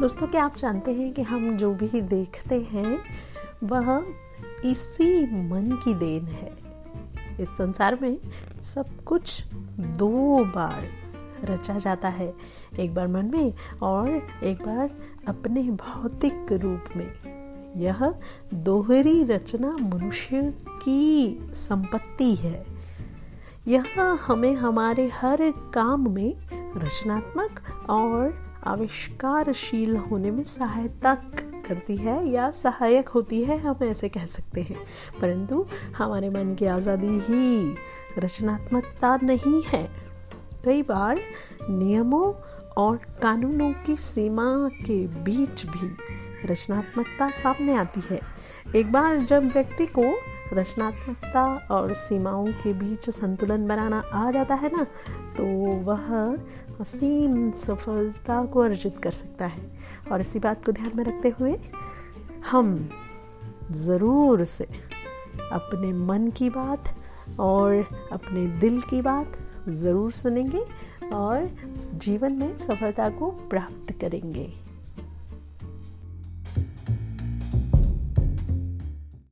दोस्तों, क्या आप जानते हैं कि हम जो भी देखते हैं, वह इसी मन की देन है। इस संसार में सब कुछ दो बार रचा जाता है, एक बार मन में और एक बार अपने भौतिक रूप में। यह दोहरी रचना मनुष्य की संपत्ति है। यह हमें हमारे हर काम में रचनात्मक और आविष्कारशील होने में सहायता करती है या सहायक होती है, हम ऐसे कह सकते हैं। परंतु हमारे मन की आज़ादी ही रचनात्मकता नहीं है। कई बार नियमों और कानूनों की सीमा के बीच भी रचनात्मकता सामने आती है। एक बार जब व्यक्ति को रचनात्मकता और सीमाओं के बीच संतुलन बनाना आ जाता है ना तो वह असीम सफलता को अर्जित कर सकता है। और इसी बात को ध्यान में रखते हुए हम ज़रूर से अपने मन की बात और अपने दिल की बात ज़रूर सुनेंगे और जीवन में सफलता को प्राप्त करेंगे।